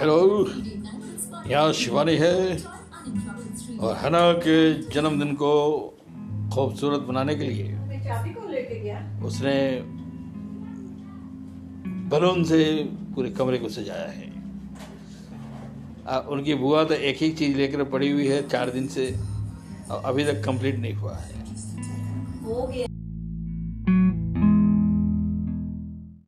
Hello. यहाँ शिवानी है और हना के जन्मदिन को खूबसूरत बनाने के लिए उसने बलून से पूरे कमरे को सजाया है। आ, उनकी बुआ तो एक ही चीज़ लेकर पड़ी हुई है चार दिन से और अभी तक कंप्लीट नहीं हुआ है। हो गया।